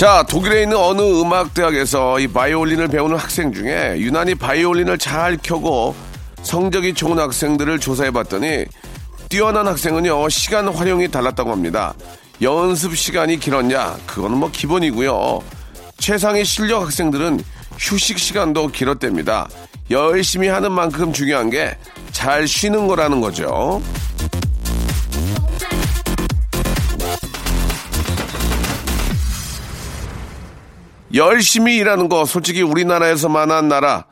자 독일에 있는 어느 음악대학에서 이 바이올린을 배우는 학생 중에 유난히 바이올린을 잘 켜고 성적이 좋은 학생들을 조사해 봤더니 뛰어난 학생은요 시간 활용이 달랐다고 합니다. 연습 시간이 길었냐? 그거는 뭐 기본이고요. 최상의 실력 학생들은 휴식 시간도 길었답니다. 열심히 하는 만큼 중요한 게 잘 쉬는 거라는 거죠. 열심히 일하는 거 솔직히 우리나라에서만한 나라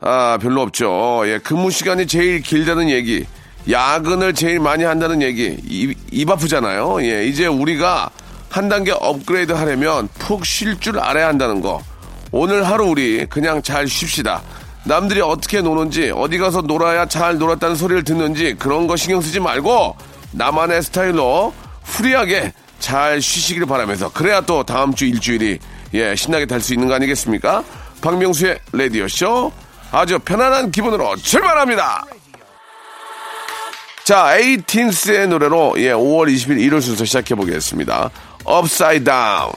아 별로 없죠. 예, 근무 시간이 제일 길다는 얘기, 야근을 제일 많이 한다는 얘기 입, 입 아프잖아요. 예, 이제 우리가 한 단계 업그레이드 하려면 푹 쉴 줄 알아야 한다는 거. 오늘 하루 우리 그냥 잘 쉽시다. 남들이 어떻게 노는지 어디 가서 놀아야 잘 놀았다는 소리를 듣는지 그런 거 신경 쓰지 말고 나만의 스타일로 free하게 잘 쉬시길 바라면서 그래야 또 다음 주 일주일이 예 신나게 달릴 수 있는 거 아니겠습니까? 박명수의 라디오 쇼 아주 편안한 기분으로 출발합니다. 자, A-Teens의 노래로 예 5월 20일 일요일 순서 시작해 보겠습니다. Upside Down.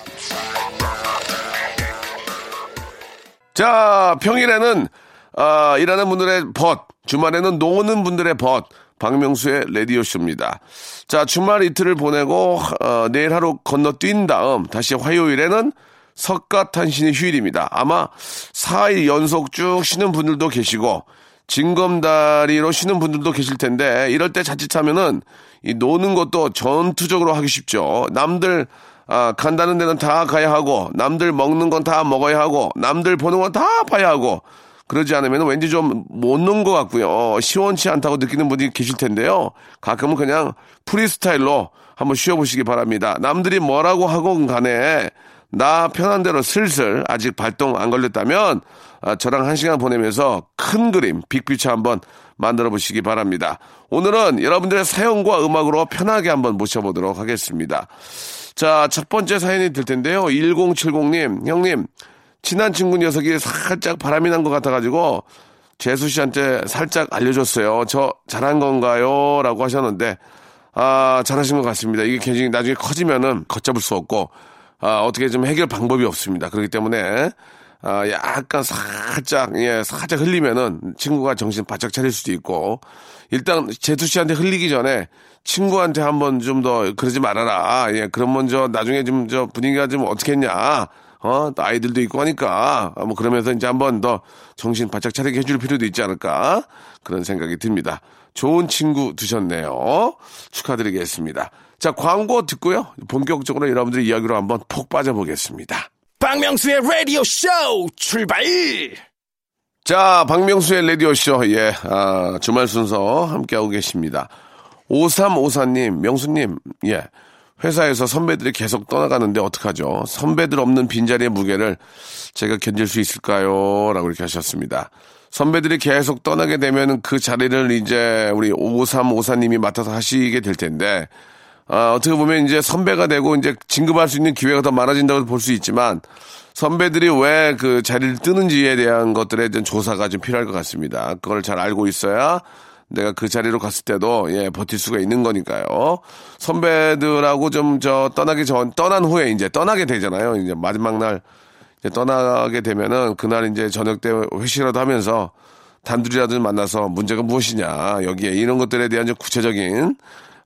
자, 평일에는 아, 일하는 분들의 벗, 주말에는 노는 분들의 벗, 박명수의 라디오 쇼입니다. 자, 주말 이틀을 보내고 어, 내일 하루 건너뛴 다음 다시 화요일에는 석가탄신의 휴일입니다. 아마 4일 연속 쭉 쉬는 분들도 계시고 징검다리로 쉬는 분들도 계실 텐데 이럴 때 자칫하면은 이 노는 것도 전투적으로 하기 쉽죠. 남들 아, 간다는 데는 다 가야 하고 남들 먹는 건 다 먹어야 하고 남들 보는 건 다 봐야 하고 그러지 않으면 왠지 좀 못 논 것 같고요. 시원치 않다고 느끼는 분들이 계실 텐데요. 가끔은 그냥 프리스타일로 한번 쉬어보시기 바랍니다. 남들이 뭐라고 하건 간에 나 편한 대로 슬슬 아직 발동 안 걸렸다면 아, 저랑 한 시간 보내면서 큰 그림 빅피처 한번 만들어 보시기 바랍니다. 오늘은 여러분들의 사연과 음악으로 편하게 한번 모셔보도록 하겠습니다. 자, 첫 번째 사연이 될 텐데요. 1070님, 형님, 친한 친구 녀석이 살짝 바람이 난 것 같아가지고 재수 씨한테 살짝 알려줬어요. 저 잘한 건가요? 라고 하셨는데, 아, 잘하신 것 같습니다. 이게 굉장히 나중에 커지면은 걷잡을 수 없고, 아, 어떻게 좀 해결 방법이 없습니다. 그렇기 때문에, 아, 약간 살짝, 예, 살짝 흘리면은 친구가 정신 바짝 차릴 수도 있고, 일단 재수 씨한테 흘리기 전에 친구한테 한번 좀 더 그러지 말아라. 예, 그러면 저 나중에 좀 저 분위기가 좀 어떻게 했냐. 어, 또 아이들도 있고 하니까, 아, 뭐 그러면서 이제 한번 더 정신 바짝 차리게 해줄 필요도 있지 않을까. 그런 생각이 듭니다. 좋은 친구 두셨네요. 축하드리겠습니다. 자, 광고 듣고요. 본격적으로 여러분들 의 이야기로 한번 폭 빠져보겠습니다. 박명수의 Radio Show 출발. 자, 박명수의 라디오 쇼, 예, 아, 주말 순서 함께하고 계십니다. 5354님, 명수님, 예, 회사에서 선배들이 계속 떠나가는데 어떡하죠? 선배들 없는 빈자리의 무게를 제가 견딜 수 있을까요? 라고 이렇게 하셨습니다. 선배들이 계속 떠나게 되면 그 자리를 이제 우리 5354님이 맡아서 하시게 될 텐데, 아, 어떻게 보면 이제 선배가 되고 이제 진급할 수 있는 기회가 더 많아진다고 볼 수 있지만, 선배들이 왜 그 자리를 뜨는지에 대한 것들에 대한 조사가 좀 필요할 것 같습니다. 그걸 잘 알고 있어야 내가 그 자리로 갔을 때도 예, 버틸 수가 있는 거니까요. 선배들하고 좀 저 떠나기 전, 떠난 후에 이제 떠나게 되잖아요. 이제 마지막 날 이제 떠나게 되면은 그날 이제 저녁 때 회식이라도 하면서 단둘이라도 좀 만나서 문제가 무엇이냐 여기에 이런 것들에 대한 좀 구체적인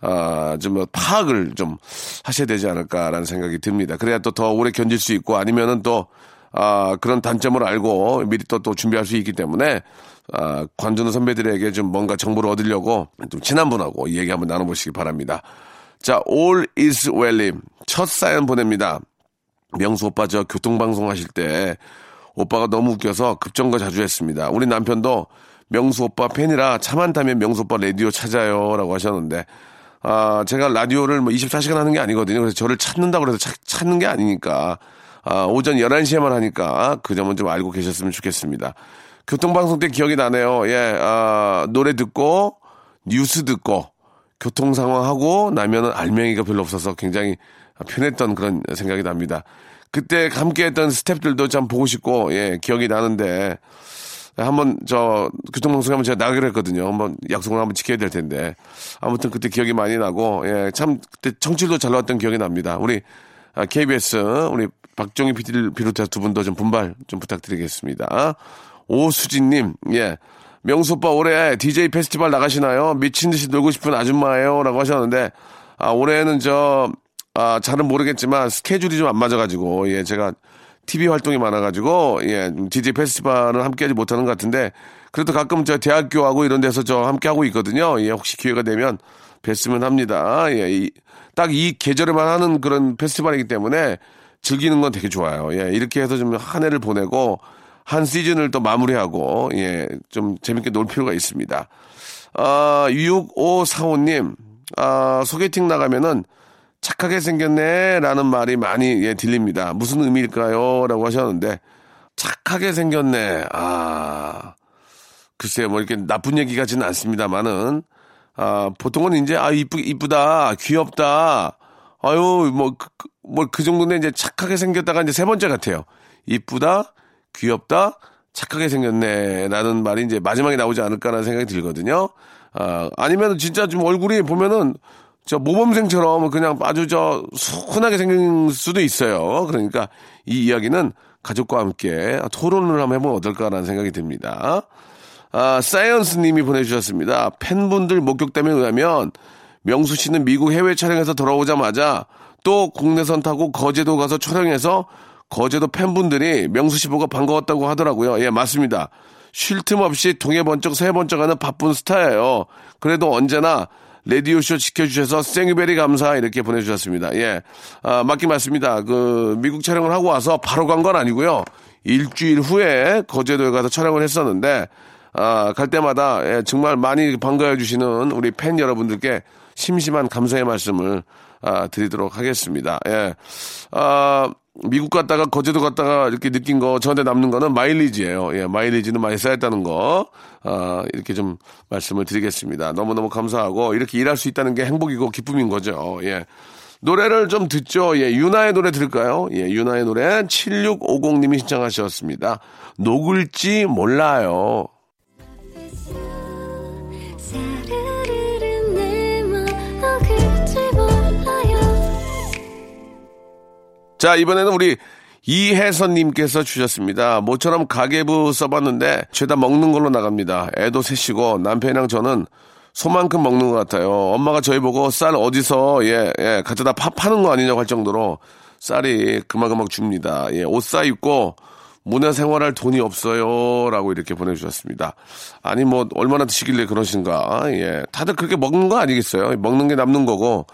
아, 좀 파악을 좀 하셔야 되지 않을까라는 생각이 듭니다. 그래야 또 더 오래 견딜 수 있고 아니면은 또 아, 그런 단점을 알고 미리 또, 또 준비할 수 있기 때문에 아, 관두는 선배들에게 좀 뭔가 정보를 얻으려고 좀 친한 분하고 이 얘기 한번 나눠보시기 바랍니다. 자, All is well님. 첫 사연 보냅니다. 명수 오빠 저 교통방송 하실 때 오빠가 너무 웃겨서 급정거 자주 했습니다. 우리 남편도 명수 오빠 팬이라 차 많다면 명수 오빠 라디오 찾아요. 라고 하셨는데 아, 제가 라디오를 뭐 24시간 하는 게 아니거든요. 그래서 저를 찾는다고 해서 찾, 찾는 게 아니니까. 아, 오전 11시에만 하니까 그 점은 좀 알고 계셨으면 좋겠습니다. 교통방송 때 기억이 나네요. 예, 아, 노래 듣고, 뉴스 듣고, 교통 상황 하고 나면은 알맹이가 별로 없어서 굉장히 편했던 그런 생각이 납니다. 그때 함께 했던 스탭들도 참 보고 싶고, 예, 기억이 나는데, 한번 저 교통방송에 한번 제가 나가기로 했거든요. 한번 약속을 한번 지켜야 될 텐데. 아무튼 그때 기억이 많이 나고, 예, 참 그때 청취도 잘 나왔던 기억이 납니다. 우리 KBS, 우리 박정희 PD를 비롯해서 두 분도 좀 분발 좀 부탁드리겠습니다. 오수진님, 예. 명수 오빠 올해 DJ 페스티벌 나가시나요? 미친 듯이 놀고 싶은 아줌마예요. 라고 하셨는데, 아, 올해는 저, 아, 잘은 모르겠지만 스케줄이 좀 안 맞아가지고, 예, 제가 TV 활동이 많아가지고, 예, DJ 페스티벌은 함께 하지 못하는 것 같은데, 그래도 가끔 저 대학교하고 이런 데서 저 함께 하고 있거든요. 예, 혹시 기회가 되면 뵀으면 합니다. 예, 딱 이 계절에만 하는 그런 페스티벌이기 때문에 즐기는 건 되게 좋아요. 예, 이렇게 해서 좀 한 해를 보내고, 한 시즌을 또 마무리하고, 예, 좀 재밌게 놀 필요가 있습니다. 아, 6545님, 아, 소개팅 나가면은 착하게 생겼네 라는 말이 많이 예, 들립니다. 무슨 의미일까요? 라고 하셨는데, 착하게 생겼네. 아, 글쎄요, 뭐 이렇게 나쁜 얘기 같지는 않습니다만은, 아, 보통은 이제, 아, 이쁘, 이쁘다, 귀엽다, 아유, 뭐, 그, 뭐, 그 정도는 이제 착하게 생겼다가 이제 세 번째 같아요. 이쁘다, 귀엽다, 착하게 생겼네. 라는 말이 이제 마지막에 나오지 않을까라는 생각이 들거든요. 아, 아니면 진짜 좀 얼굴이 보면은 저 모범생처럼 그냥 아주 저 순하게 생긴 수도 있어요. 그러니까 이 이야기는 가족과 함께 토론을 한번 해보면 어떨까라는 생각이 듭니다. 아, 사이언스 님이 보내주셨습니다. 팬분들 목격담에 의하면 명수 씨는 미국 해외 촬영에서 돌아오자마자 또 국내선 타고 거제도 가서 촬영해서 거제도 팬분들이 명수 씨 보고 반가웠다고 하더라고요. 예, 맞습니다. 쉴 틈 없이 동에 번쩍 서에 번쩍 하는 바쁜 스타예요. 그래도 언제나 라디오쇼 지켜주셔서 thank you very 감사 이렇게 보내주셨습니다. 예. 아, 맞긴 맞습니다. 그, 미국 촬영을 하고 와서 바로 간 건 아니고요. 일주일 후에 거제도에 가서 촬영을 했었는데, 아, 갈 때마다 예, 정말 많이 반가워 주시는 우리 팬 여러분들께 심심한 감사의 말씀을 아, 드리도록 하겠습니다. 예. 아, 미국 갔다가 거제도 갔다가 이렇게 느낀 거 저한테 남는 거는 마일리지예요. 예, 마일리지는 많이 쌓였다는 거 아, 이렇게 좀 말씀을 드리겠습니다. 너무너무 감사하고 이렇게 일할 수 있다는 게 행복이고 기쁨인 거죠. 예. 노래를 좀 듣죠. 예, 유나의 노래 들을까요? 예, 유나의 노래 7650님이 신청하셨습니다. 녹을지 몰라요. 자, 이번에는 우리 이혜선님께서 주셨습니다. 모처럼 가계부 써봤는데 죄다 먹는 걸로 나갑니다. 애도 셋이고 남편이랑 저는 소만큼 먹는 것 같아요. 엄마가 저희 보고 쌀 어디서 예, 예, 갖다 파, 파는 거 아니냐고 할 정도로 쌀이 그만그만 줍니다. 예, 옷 사 입고 문화 생활할 돈이 없어요. 라고 이렇게 보내주셨습니다. 아니, 뭐, 얼마나 드시길래 그러신가. 예. 다들 그렇게 먹는 거 아니겠어요? 먹는 게 남는 거고,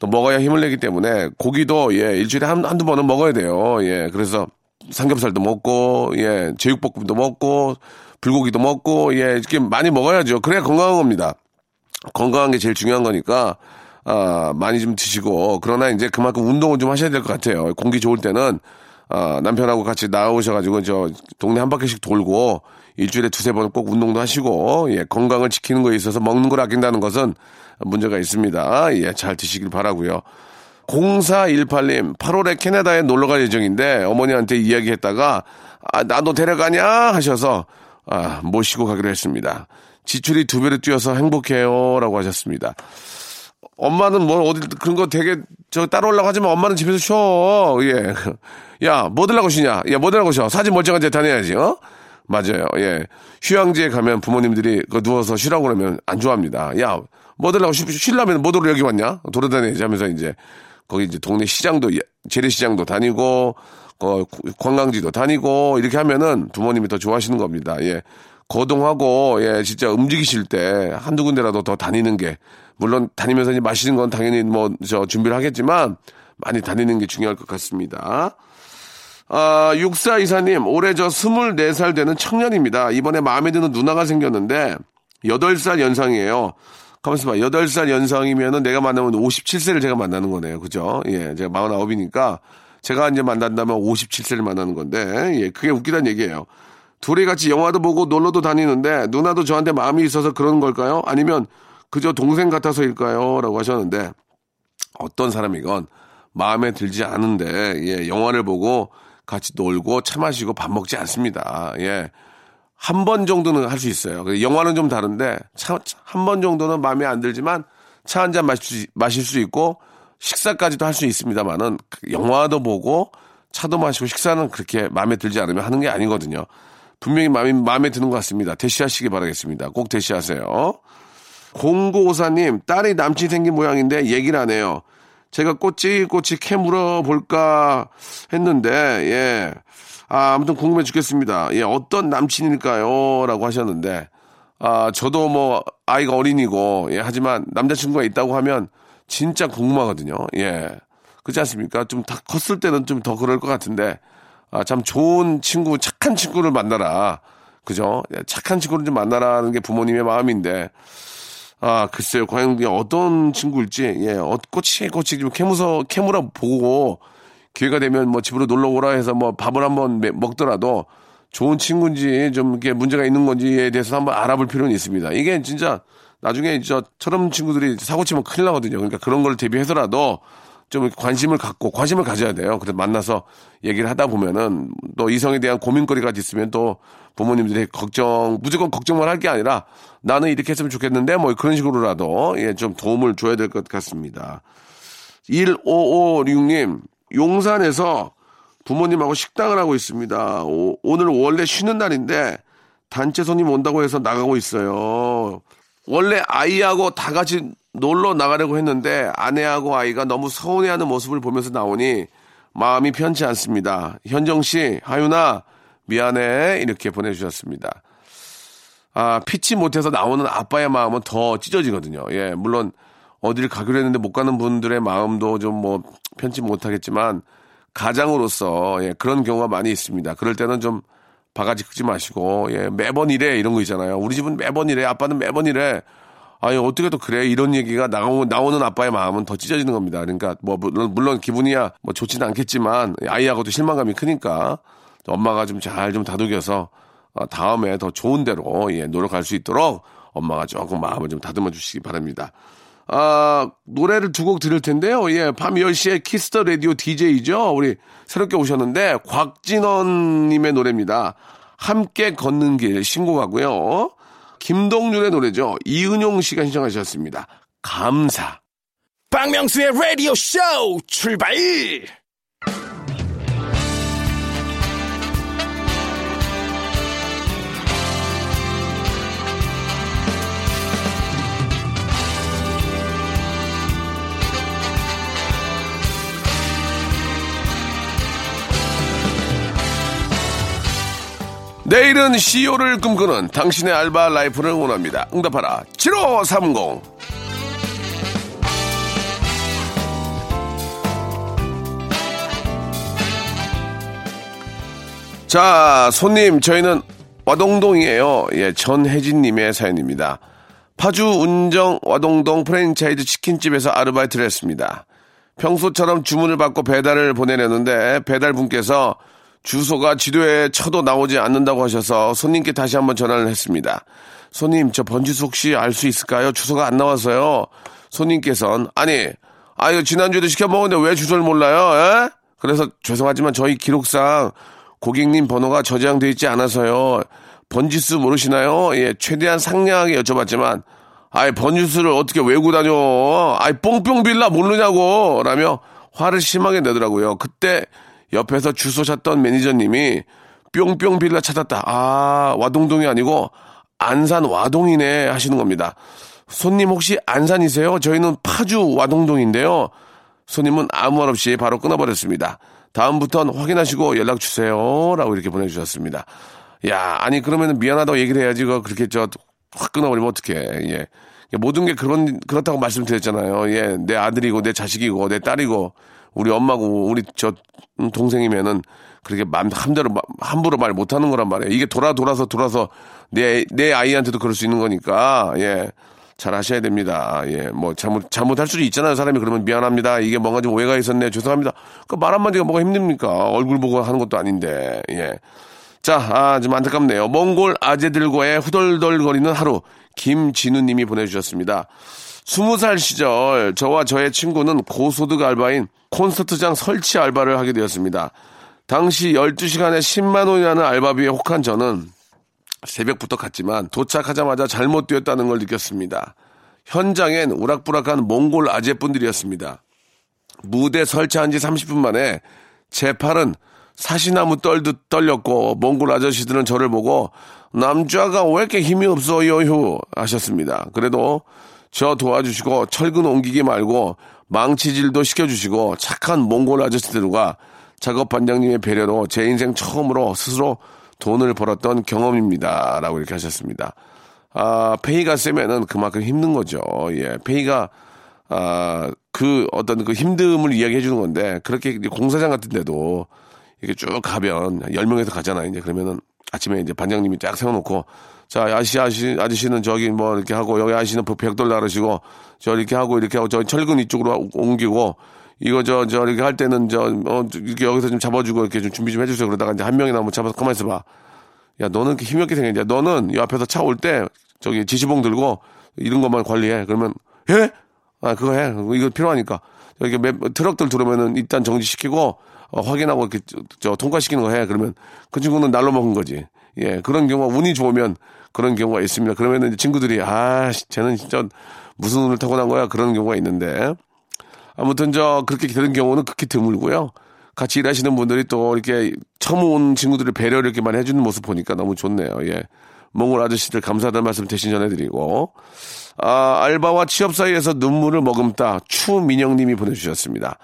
또 먹어야 힘을 내기 때문에 고기도 예, 일주일에 한, 한두 번은 먹어야 돼요. 예, 그래서 삼겹살도 먹고, 예, 제육볶음도 먹고, 불고기도 먹고, 예, 이렇게 많이 먹어야죠. 그래야 건강한 겁니다. 건강한 게 제일 중요한 거니까, 아, 많이 좀 드시고, 그러나 이제 그만큼 운동을 좀 하셔야 될 것 같아요. 공기 좋을 때는, 아, 남편하고 같이 나오셔가지고, 저, 동네 한 바퀴씩 돌고, 일주일에 두세 번 꼭 운동도 하시고, 예, 건강을 지키는 거에 있어서 먹는 걸 아낀다는 것은 문제가 있습니다. 예, 잘 드시길 바라고요 0418님, 8월에 캐나다에 놀러 갈 예정인데 어머니한테 이야기했다가 아, 나도 데려가냐 하셔서 아, 모시고 가기로 했습니다. 지출이 두 배로 뛰어서 행복해요라고 하셨습니다. 엄마는 뭐 어디 그런 거 되게 저 따라올라고 하지만 엄마는 집에서 쉬어. 예. 야, 뭐 들라고 쉬냐? 야, 뭐 들라고 쉬어? 사진 멀쩡한 데 다녀야지. 어? 맞아요. 예. 휴양지에 가면 부모님들이 그 누워서 쉬라고 그러면 안 좋아합니다. 야, 뭐 들라고 쉬려면 뭐들로 여기 왔냐? 돌아다니지 하면서 이제 거기 이제 동네 시장도 재래시장도 다니고 어, 관광지도 다니고 이렇게 하면은 부모님이 더 좋아하시는 겁니다. 예. 거동하고 예 진짜 움직이실 때 한두 군데라도 더 다니는 게 물론 다니면서 이제 마시는 건 당연히 뭐 저 준비를 하겠지만 많이 다니는 게 중요할 것 같습니다. 아, 육사 이사님, 올해 저 24살 되는 청년입니다. 이번에 마음에 드는 누나가 생겼는데, 8살 연상이에요. 가만있어 봐. 8살 연상이면은 내가 만나면 57세를 제가 만나는 거네요. 그죠? 예, 제가 49이니까 제가 이제 만난다면 57세를 만나는 건데, 예, 그게 웃기다는 얘기예요. 둘이 같이 영화도 보고 놀러도 다니는데 누나도 저한테 마음이 있어서 그런 걸까요? 아니면 그저 동생 같아서일까요? 라고 하셨는데 어떤 사람이건 마음에 들지 않은데 예, 영화를 보고 같이 놀고 차 마시고 밥 먹지 않습니다. 예. 한 번 정도는 할 수 있어요. 영화는 좀 다른데 한 번 정도는 마음에 안 들지만 차 한 잔 마실, 수 있고 식사까지도 할 수 있습니다만은 영화도 보고 차도 마시고 식사는 그렇게 마음에 들지 않으면 하는 게 아니거든요. 분명히 마음에, 마음에 드는 것 같습니다. 대시하시기 바라겠습니다. 꼭 대시하세요. 공고오사님, 딸이 남친 생긴 모양인데 얘기를 안 해요. 제가 꼬치꼬치 캐 물어 볼까 했는데, 예. 아, 아무튼 궁금해 죽겠습니다. 예, 어떤 남친일까요? 라고 하셨는데, 아, 저도 뭐, 아이가 어린이고, 예, 하지만 남자친구가 있다고 하면 진짜 궁금하거든요. 예. 그렇지 않습니까? 좀 다 컸을 때는 좀 더 그럴 것 같은데, 아, 참 좋은 친구, 착한 친구를 만나라. 그죠? 예, 착한 친구를 좀 만나라는 게 부모님의 마음인데, 아, 글쎄요. 과연 어떤 친구일지, 예, 어, 꼬치꼬치 좀 캐무서, 캐무라 보고, 기회가 되면 뭐 집으로 놀러 오라 해서 뭐 밥을 한번 먹더라도 좋은 친구인지 좀 이게 문제가 있는 건지에 대해서 한번 알아볼 필요는 있습니다. 이게 진짜 나중에 저처럼 친구들이 사고 치면 큰일 나거든요. 그러니까 그런 걸 대비해서라도 좀 관심을 갖고 관심을 가져야 돼요. 그래서 만나서 얘기를 하다 보면은 또 이성에 대한 고민거리가 있으면 또 부모님들이 걱정 무조건 걱정만 할 게 아니라 나는 이렇게 했으면 좋겠는데 뭐 그런 식으로라도 예 좀 도움을 줘야 될 것 같습니다. 1556님 용산에서 부모님하고 식당을 하고 있습니다. 오, 오늘 원래 쉬는 날인데 단체 손님 온다고 해서 나가고 있어요. 원래 아이하고 다 같이 놀러 나가려고 했는데 아내하고 아이가 너무 서운해하는 모습을 보면서 나오니 마음이 편치 않습니다. 현정 씨, 하윤아, 미안해. 이렇게 보내주셨습니다. 아, 피치 못해서 나오는 아빠의 마음은 더 찢어지거든요. 예, 물론 어디를 가기로 했는데 못 가는 분들의 마음도 좀 뭐 편치 못하겠지만 가장으로서 예, 그런 경우가 많이 있습니다. 그럴 때는 좀 바가지 긁지 마시고 예, 매번 이래 이런 거 있잖아요. 우리 집은 매번 이래, 아빠는 매번 이래. 아니 어떻게 또 그래 이런 얘기가 나오는 나오는 아빠의 마음은 더 찢어지는 겁니다. 그러니까 뭐 물론, 물론 기분이야 뭐 좋지는 않겠지만 아이하고도 실망감이 크니까 엄마가 좀 잘좀 좀 다독여서 어, 다음에 더 좋은 대로 예, 노력할 수 있도록 엄마가 조금 마음을 좀 다듬어 주시기 바랍니다. 아, 노래를 두 곡 들을 텐데요. 예, 밤 10시에 Kiss the Radio DJ죠. 우리 새롭게 오셨는데 곽진원 님의 노래입니다. 함께 걷는 길 신곡하고요. 김동률의 노래죠. 이은용 씨가 신청하셨습니다. 감사. 박명수의 라디오 쇼 출발! 내일은 CEO를 꿈꾸는 당신의 알바 life를 응원합니다. 응답하라. 7530. 자, 손님, 저희는 와동동이에요. 예, 전혜진님의 사연입니다. 파주 운정 와동동 프랜차이즈 치킨집에서 아르바이트를 했습니다. 평소처럼 주문을 받고 배달을 보내려는데 배달분께서 주소가 지도에 쳐도 나오지 않는다고 하셔서 손님께 다시 한번 전화를 했습니다. 손님, 저 번지수 혹시 알 수 있을까요? 주소가 안 나와서요. 손님께서는 아니, 아유 지난주에도 시켜 먹었는데 왜 주소를 몰라요? 에? 그래서 죄송하지만 저희 기록상 고객님 번호가 저장돼 있지 않아서요. 번지수 모르시나요? 예, 최대한 상냥하게 여쭤봤지만 아이 번지수를 어떻게 외우고 다녀? 아이 뽕뽕 빌라 모르냐고 라며 화를 심하게 내더라고요. 그때 옆에서 주소 찾던 매니저님이 뿅뿅 빌라 찾았다. 아, 와동동이 아니고 안산 와동이네 하시는 겁니다. 손님 혹시 안산이세요? 저희는 파주 와동동인데요. 손님은 아무 말 없이 바로 끊어버렸습니다. 다음부턴 확인하시고 연락 주세요. 라고 이렇게 보내주셨습니다. 야, 아니, 그러면 미안하다고 얘기를 해야지. 그렇게 저, 확 끊어버리면 어떡해. 예. 모든 게 그런, 그렇다고 말씀드렸잖아요. 예. 내 아들이고, 내 자식이고, 내 딸이고, 우리 엄마고 우리 저 동생이면은 그렇게 맘 함대로 함부로 말 못하는 거란 말이에요. 이게 돌아 돌아서 돌아서 내 내 아이한테도 그럴 수 있는 거니까 예. 잘 하셔야 됩니다. 예, 뭐 잘못 잘못할 수도 있잖아요. 사람이 그러면 미안합니다. 이게 뭔가 좀 오해가 있었네. 죄송합니다. 그 말 한마디가 뭐가 힘듭니까? 얼굴 보고 하는 것도 아닌데. 예. 자, 아, 좀 안타깝네요. 몽골 아재들과의 후덜덜거리는 하루. 김진우 님이 보내주셨습니다. 스무 살 시절 저와 저의 친구는 고소득 알바인 콘서트장 설치 알바를 하게 되었습니다. 당시 12시간에 10만 원이라는 알바비에 혹한 저는 새벽부터 갔지만 도착하자마자 잘못 되었다는 걸 느꼈습니다. 현장엔 우락부락한 몽골 아재분들이었습니다. 무대 설치한 지 30분 만에 제 팔은 사시나무 떨듯 떨렸고 몽골 아저씨들은 저를 보고 남자가 왜 이렇게 힘이 없어요 휴 하셨습니다. 그래도 저 도와주시고 철근 옮기기 말고 망치질도 시켜주시고 착한 몽골 아저씨들과 작업 반장님의 배려로 제 인생 처음으로 스스로 돈을 벌었던 경험입니다. 라고 이렇게 하셨습니다. 아, 페이가 세면은 그만큼 힘든 거죠. 예, 페이가, 아, 그 어떤 그 힘듦을 이야기해 주는 건데, 그렇게 공사장 같은 데도 이렇게 쭉 가면, 10명에서 가잖아요. 이제 그러면은 아침에 이제 반장님이 쫙 세워놓고, 자, 아저씨, 아저씨, 아저씨는 저기 뭐 이렇게 하고, 여기 아저씨는 벽돌 나르시고, 저 이렇게 하고, 이렇게 하고, 저 철근 이쪽으로 옮기고, 이거 저, 저 이렇게 할 때는 저, 어, 이렇게 여기서 좀 잡아주고 이렇게 좀 준비 좀 해주세요. 그러다가 이제 한 명이나 뭐 잡아서 가만히 있어봐. 야, 너는 이렇게 힘없게 생겼냐. 너는 이 앞에서 차 올 때 저기 지시봉 들고 이런 것만 관리해. 그러면, 해? 아, 그거 해. 이거 필요하니까. 이렇게 몇, 트럭들 들어오면은 일단 정지시키고, 어, 확인하고 이렇게 저, 저 통과시키는 거 해. 그러면 그 친구는 날로 먹은 거지. 예, 그런 경우가 운이 좋으면 그런 경우가 있습니다. 그러면은 친구들이, 아, 쟤는 진짜 무슨 운을 타고 난 거야. 그런 경우가 있는데. 아무튼 저 그렇게 되는 경우는 극히 드물고요. 같이 일하시는 분들이 또 이렇게 처음 온 친구들의 배려를 이렇게 많이 해주는 모습 보니까 너무 좋네요. 예. 몽골 아저씨들 감사하다는 말씀 대신 전해드리고, 아, 알바와 취업 사이에서 눈물을 머금다 추민영 님이 보내주셨습니다.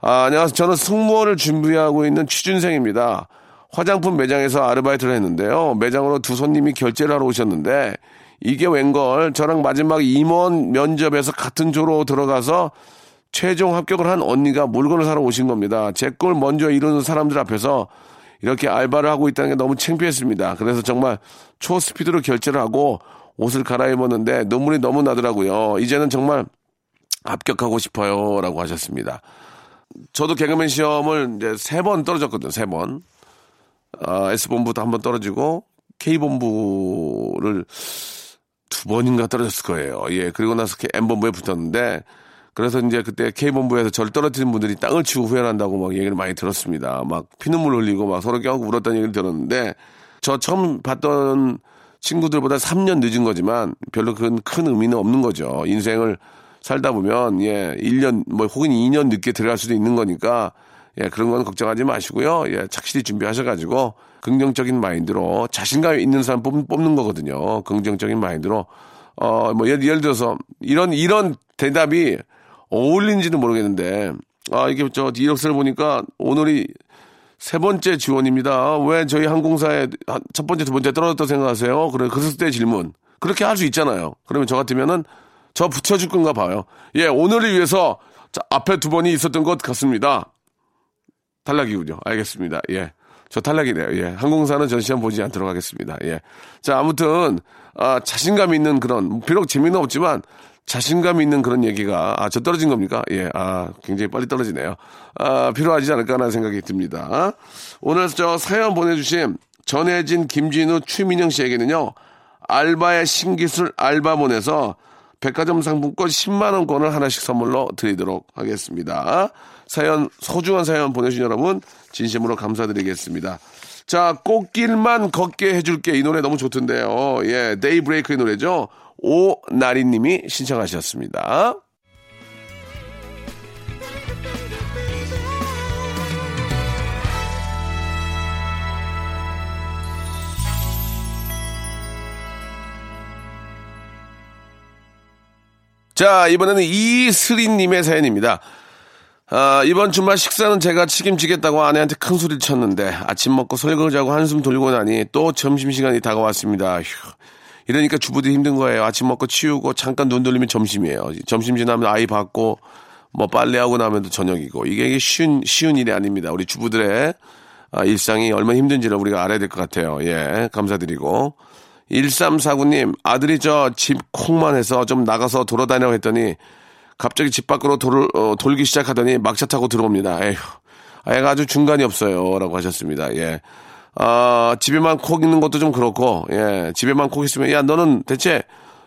아, 안녕하세요. 저는 승무원을 준비하고 있는 취준생입니다. 화장품 매장에서 아르바이트를 했는데요. 매장으로 두 손님이 결제를 하러 오셨는데, 이게 웬걸 저랑 마지막 임원 면접에서 같은 조로 들어가서 최종 합격을 한 언니가 물건을 사러 오신 겁니다. 제걸 먼저 이루는 사람들 앞에서 이렇게 알바를 하고 있다는 게 너무 창피했습니다. 그래서 정말 초스피드로 결제를 하고 옷을 갈아입었는데 눈물이 너무 나더라고요. 이제는 정말 합격하고 싶어요. 라고 하셨습니다. 저도 개그맨 시험을 이제 세 번 떨어졌거든요. 세 번. 아, S본부도 한 번 떨어지고 K본부를 두 번인가 떨어졌을 거예요. 예. 그리고 나서 M본부에 붙었는데 그래서 이제 그때 K본부에서 저를 떨어뜨린 분들이 땅을 치고 후회한다고 막 얘기를 많이 들었습니다. 막 피눈물 흘리고 막 서로 껴안고 울었다는 얘기를 들었는데 저 처음 봤던 친구들보다 3년 늦은 거지만 별로 큰, 큰 의미는 없는 거죠. 인생을 살다 보면 예, 1년 뭐 혹은 2년 늦게 들어갈 수도 있는 거니까 예, 그런 건 걱정하지 마시고요. 예, 착실히 준비하셔가지고 긍정적인 마인드로 자신감 있는 사람 뽑, 뽑는 거거든요. 긍정적인 마인드로 어, 뭐 예를, 예를 들어서 이런 이런 대답이 어울린지는 모르겠는데, 아, 이게 저 이력서를 보니까 오늘이 세 번째 지원입니다. 왜 저희 항공사에 첫 번째, 두 번째 떨어졌다고 생각하세요? 그래, 그랬을 때 질문. 그렇게 할 수 있잖아요. 그러면 저 같으면은 저 붙여줄 건가 봐요. 예, 오늘을 위해서 자, 앞에 두 번이 있었던 것 같습니다. 탈락이군요. 알겠습니다. 예. 저 탈락이네요. 예. 항공사는 전 시험 보지 않도록 하겠습니다. 예. 자, 아무튼, 아, 자신감 있는 그런, 비록 재미는 없지만, 자신감 있는 그런 얘기가, 아, 저 떨어진 겁니까? 예, 아, 굉장히 빨리 떨어지네요. 아, 필요하지 않을까라는 생각이 듭니다. 오늘 저 사연 보내주신 전혜진, 김진우, 추민영 씨에게는요, 알바의 신기술 알바몬에서 백화점 상품권 10만원권을 하나씩 선물로 드리도록 하겠습니다. 사연, 소중한 사연 보내주신 여러분, 진심으로 감사드리겠습니다. 자, 꽃길만 걷게 해줄게. 이 노래 너무 좋던데요. 예, 데이브레이크의 노래죠. 오나리님이 신청하셨습니다. 자, 이번에는 이슬이님의 사연입니다. 아, 이번 주말 식사는 제가 책임지겠다고 아내한테 큰 소리를 쳤는데 아침 먹고 설거지하고 한숨 돌고 나니 또 점심시간이 다가왔습니다. 휴, 이러니까 주부들이 힘든 거예요. 아침 먹고 치우고 잠깐 눈 돌리면 점심이에요. 점심 지나면 아이 받고 뭐 빨래하고 나면 또 저녁이고 이게 쉬운 쉬운 일이 아닙니다. 우리 주부들의 아, 일상이 얼마나 힘든지를 우리가 알아야 될 것 같아요. 예, 감사드리고 1349님, 아들이 저 집 콩만 해서 좀 나가서 돌아다녀 했더니 갑자기 집 밖으로 돌, 어, 돌기 시작하더니 막차 타고 들어옵니다. 에휴, 애가 아주 중간이 없어요. 라고 하셨습니다. 예. 아, 집에만 콕 있는 것도 좀 그렇고, 예. 집에만 콕 있으면, 야, 너는 대체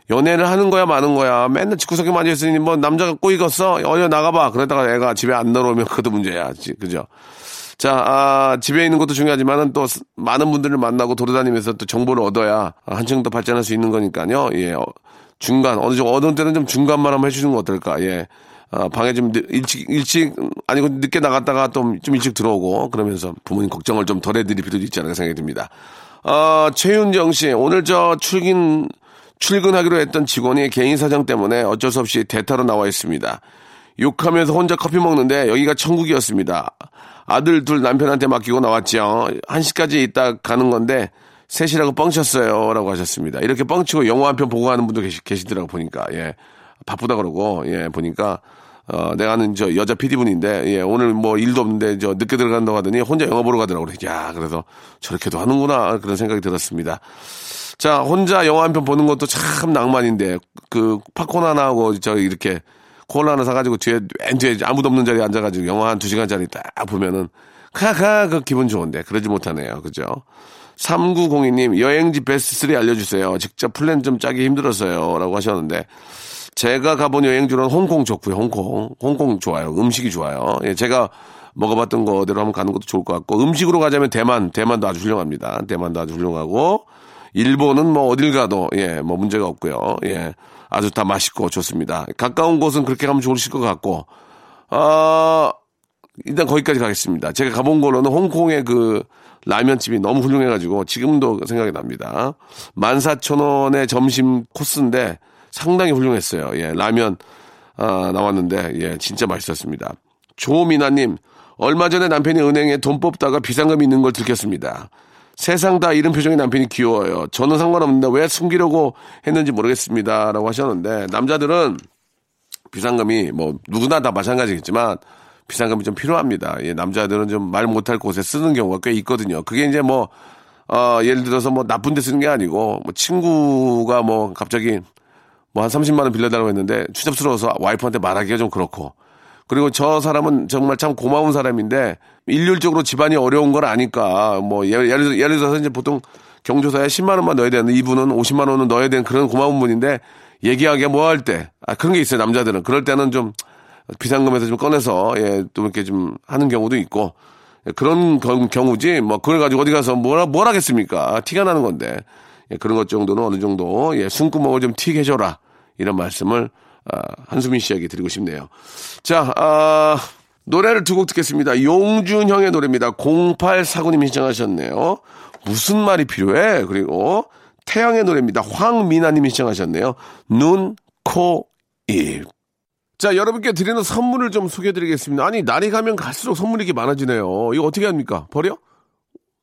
연애를 하는 거야, 마는 거야. 맨날 집구석에 많이 있으니 뭐 남자가 꼬이겠어? 어여 나가봐. 그러다가 애가 집에 안 들어오면 그것도 문제야. 그죠? 자, 아, 집에 있는 것도 중요하지만은 또 많은 분들을 만나고 돌아다니면서 또 정보를 얻어야 한층 더 발전할 수 있는 거니까요. 예. 어, 중간, 어느 정도, 어느 때는 좀 중간만 한번 해주는 거 어떨까. 예. 아, 방에 좀 일찍, 일찍, 아니고 늦게 나갔다가 또 좀 일찍 들어오고 그러면서 부모님 걱정을 좀 덜 해드릴 필요도 있지 않을까 생각이 듭니다. 아, 최윤정 씨, 오늘 저 출근, 출근하기로 했던 직원이 개인 사정 때문에 어쩔 수 없이 대타로 나와 있습니다. 욕하면서 혼자 커피 먹는데 여기가 천국이었습니다. 아들 둘 남편한테 맡기고 나왔죠. 1시까지 있다 가는 건데 셋이라고 뻥쳤어요. 라고 하셨습니다. 이렇게 뻥치고 영화 한 편 보고 가는 분도 계시, 계시더라고 보니까. 예. 바쁘다 그러고, 예, 보니까, 어, 내가 아는 저 여자 PD분인데, 예, 오늘 뭐 일도 없는데 저 늦게 들어간다고 하더니 혼자 영화 보러 가더라고. 그래. 야, 그래서 저렇게도 하는구나. 그런 생각이 들었습니다. 자, 혼자 영화 한 편 보는 것도 참 낭만인데, 그 팝콘 하나 하고 저 이렇게 콜라 하나 사가지고 뒤에 맨 뒤에 아무도 없는 자리에 앉아가지고 영화 한 두 시간짜리 딱 보면은 카카 그 기분 좋은데 그러지 못하네요. 그죠? 3902님 여행지 베스트 3 알려주세요. 직접 플랜 좀 짜기 힘들었어요. 라고 하셨는데 제가 가본 여행지는 홍콩 좋고요. 홍콩. 홍콩 좋아요. 음식이 좋아요. 예, 제가 먹어봤던 거대로 한번 가는 것도 좋을 것 같고 음식으로 가자면 대만, 대만도 아주 훌륭합니다. 대만도 아주 훌륭하고 일본은 뭐 어딜 가도 예, 뭐 문제가 없고요. 예. 아주 다 맛있고 좋습니다. 가까운 곳은 그렇게 가면 좋으실 것 같고, 아, 일단 거기까지 가겠습니다. 제가 가본 걸로는 홍콩의 그 라면집이 너무 훌륭해가지고 지금도 생각이 납니다. 14,000원의 점심 코스인데 상당히 훌륭했어요. 예, 라면, 아, 나왔는데, 예, 진짜 맛있었습니다. 조미나님, 얼마 전에 남편이 은행에 돈 뽑다가 비상금 있는 걸 들켰습니다. 세상 다 이런 표정의 남편이 귀여워요. 저는 상관없는데 왜 숨기려고 했는지 모르겠습니다. 라고 하셨는데, 남자들은 비상금이 뭐 누구나 다 마찬가지겠지만, 비상금이 좀 필요합니다. 예, 남자들은 좀 말 못할 곳에 쓰는 경우가 꽤 있거든요. 그게 이제 뭐, 어, 예를 들어서 뭐 나쁜 데 쓰는 게 아니고, 뭐 친구가 뭐 갑자기 뭐 한 30만원 빌려달라고 했는데, 추잡스러워서 와이프한테 말하기가 좀 그렇고, 그리고 저 사람은 정말 참 고마운 사람인데 일률적으로 집안이 어려운 걸 아니까 뭐 예를, 예를, 예를 들어서 이제 보통 경조사에 10만 원만 넣어야 되는데 이분은 50만 원은 넣어야 되는 그런 고마운 분인데 얘기하기가 뭐할 때 아, 그런 게 있어요 남자들은. 그럴 때는 좀 비상금에서 좀 꺼내서 예, 또 이렇게 좀 하는 경우도 있고. 그런 경우지 뭐 그걸 가지고 어디 가서 뭐라 뭘 하겠습니까? 티가 나는 건데. 예, 그런 것 정도는 어느 정도 예, 숨구멍을 좀 튀게 해줘라. 이런 말씀을 아, 한수민 씨에게 드리고 싶네요. 자, 아, 노래를 두 곡 듣겠습니다. 용준 형의 노래입니다. 0849님이 신청하셨네요. 무슨 말이 필요해? 그리고 태양의 노래입니다. 황미나님이 신청하셨네요. 눈, 코, 입. 자, 여러분께 드리는 선물을 좀 소개해 드리겠습니다. 아니, 날이 가면 갈수록 선물이 이렇게 많아지네요. 이거 어떻게 합니까? 버려?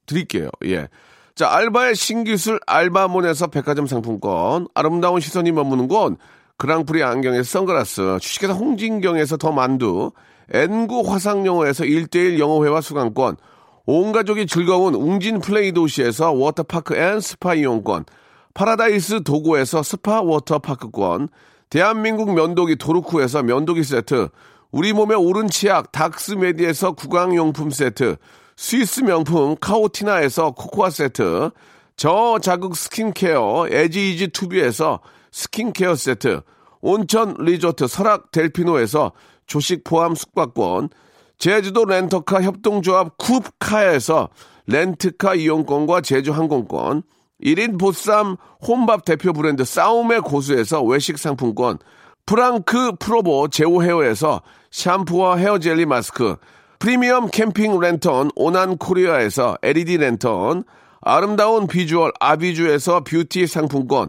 드릴게요. 예. 자, 알바의 신기술 알바몬에서 백화점 상품권, 아름다운 시선이 머무는 곳, 그랑프리 안경에서 선글라스, 주식회사 홍진경에서 더 만두, N구 화상영어에서 1대1 영어회화 수강권, 온 가족이 즐거운 웅진 플레이 도시에서 워터파크 and 스파 이용권, 파라다이스 도고에서 스파 워터파크권, 대한민국 면도기 도루코에서 면도기 세트, 우리 몸의 오른 치약 닥스메디에서 구강용품 세트, 스위스 명품 카오티나에서 코코아 세트, 저자극 스킨케어 에지이지 투비에서 스킨케어 세트, 온천 리조트 설악 델피노에서 조식 포함 숙박권, 제주도 렌터카 협동조합 쿱카에서 렌트카 이용권과 제주 항공권, 1인 보쌈 혼밥 대표 브랜드 싸움의 고수에서 외식 상품권, 프랑크 프로보 제오 헤어에서 샴푸와 헤어 젤리 마스크, 프리미엄 캠핑 랜턴 오난 코리아에서 LED 랜턴, 아름다운 비주얼 아비주에서 뷰티 상품권,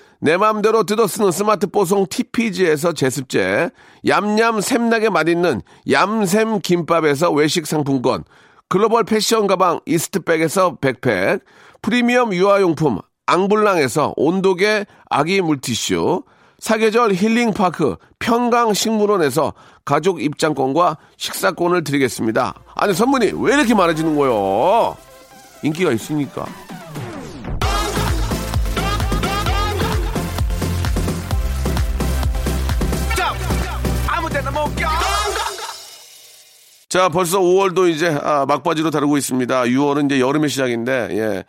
내 맘대로 뜯어쓰는 스마트 뽀송 TPG에서 제습제, 얌얌 샘나게 맛있는 얌샘 김밥에서 외식 상품권, 글로벌 패션 가방 이스트백에서 백팩, 프리미엄 유아용품 앙블랑에서 온도계 아기 물티슈, 사계절 힐링파크 평강식물원에서 가족 입장권과 식사권을 드리겠습니다. 아니 선물이 왜 이렇게 많아지는 거요? 인기가 있으니까. 자, 벌써 5월도 이제 아, 막바지로 다루고 있습니다. 6월은 이제 여름의 시작인데, 예.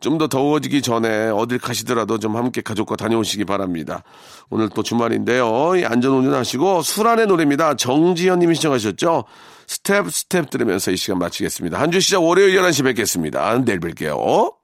좀 더 더워지기 전에 어딜 가시더라도 좀 함께 가족과 다녀오시기 바랍니다. 오늘 또 주말인데요. 예, 안전운전 하시고, 술안의 노래입니다. 정지현 님이 시청하셨죠? 스텝, 스텝 들으면서 이 시간 마치겠습니다. 한 주 시작 월요일 11시 뵙겠습니다. 내일 뵐게요.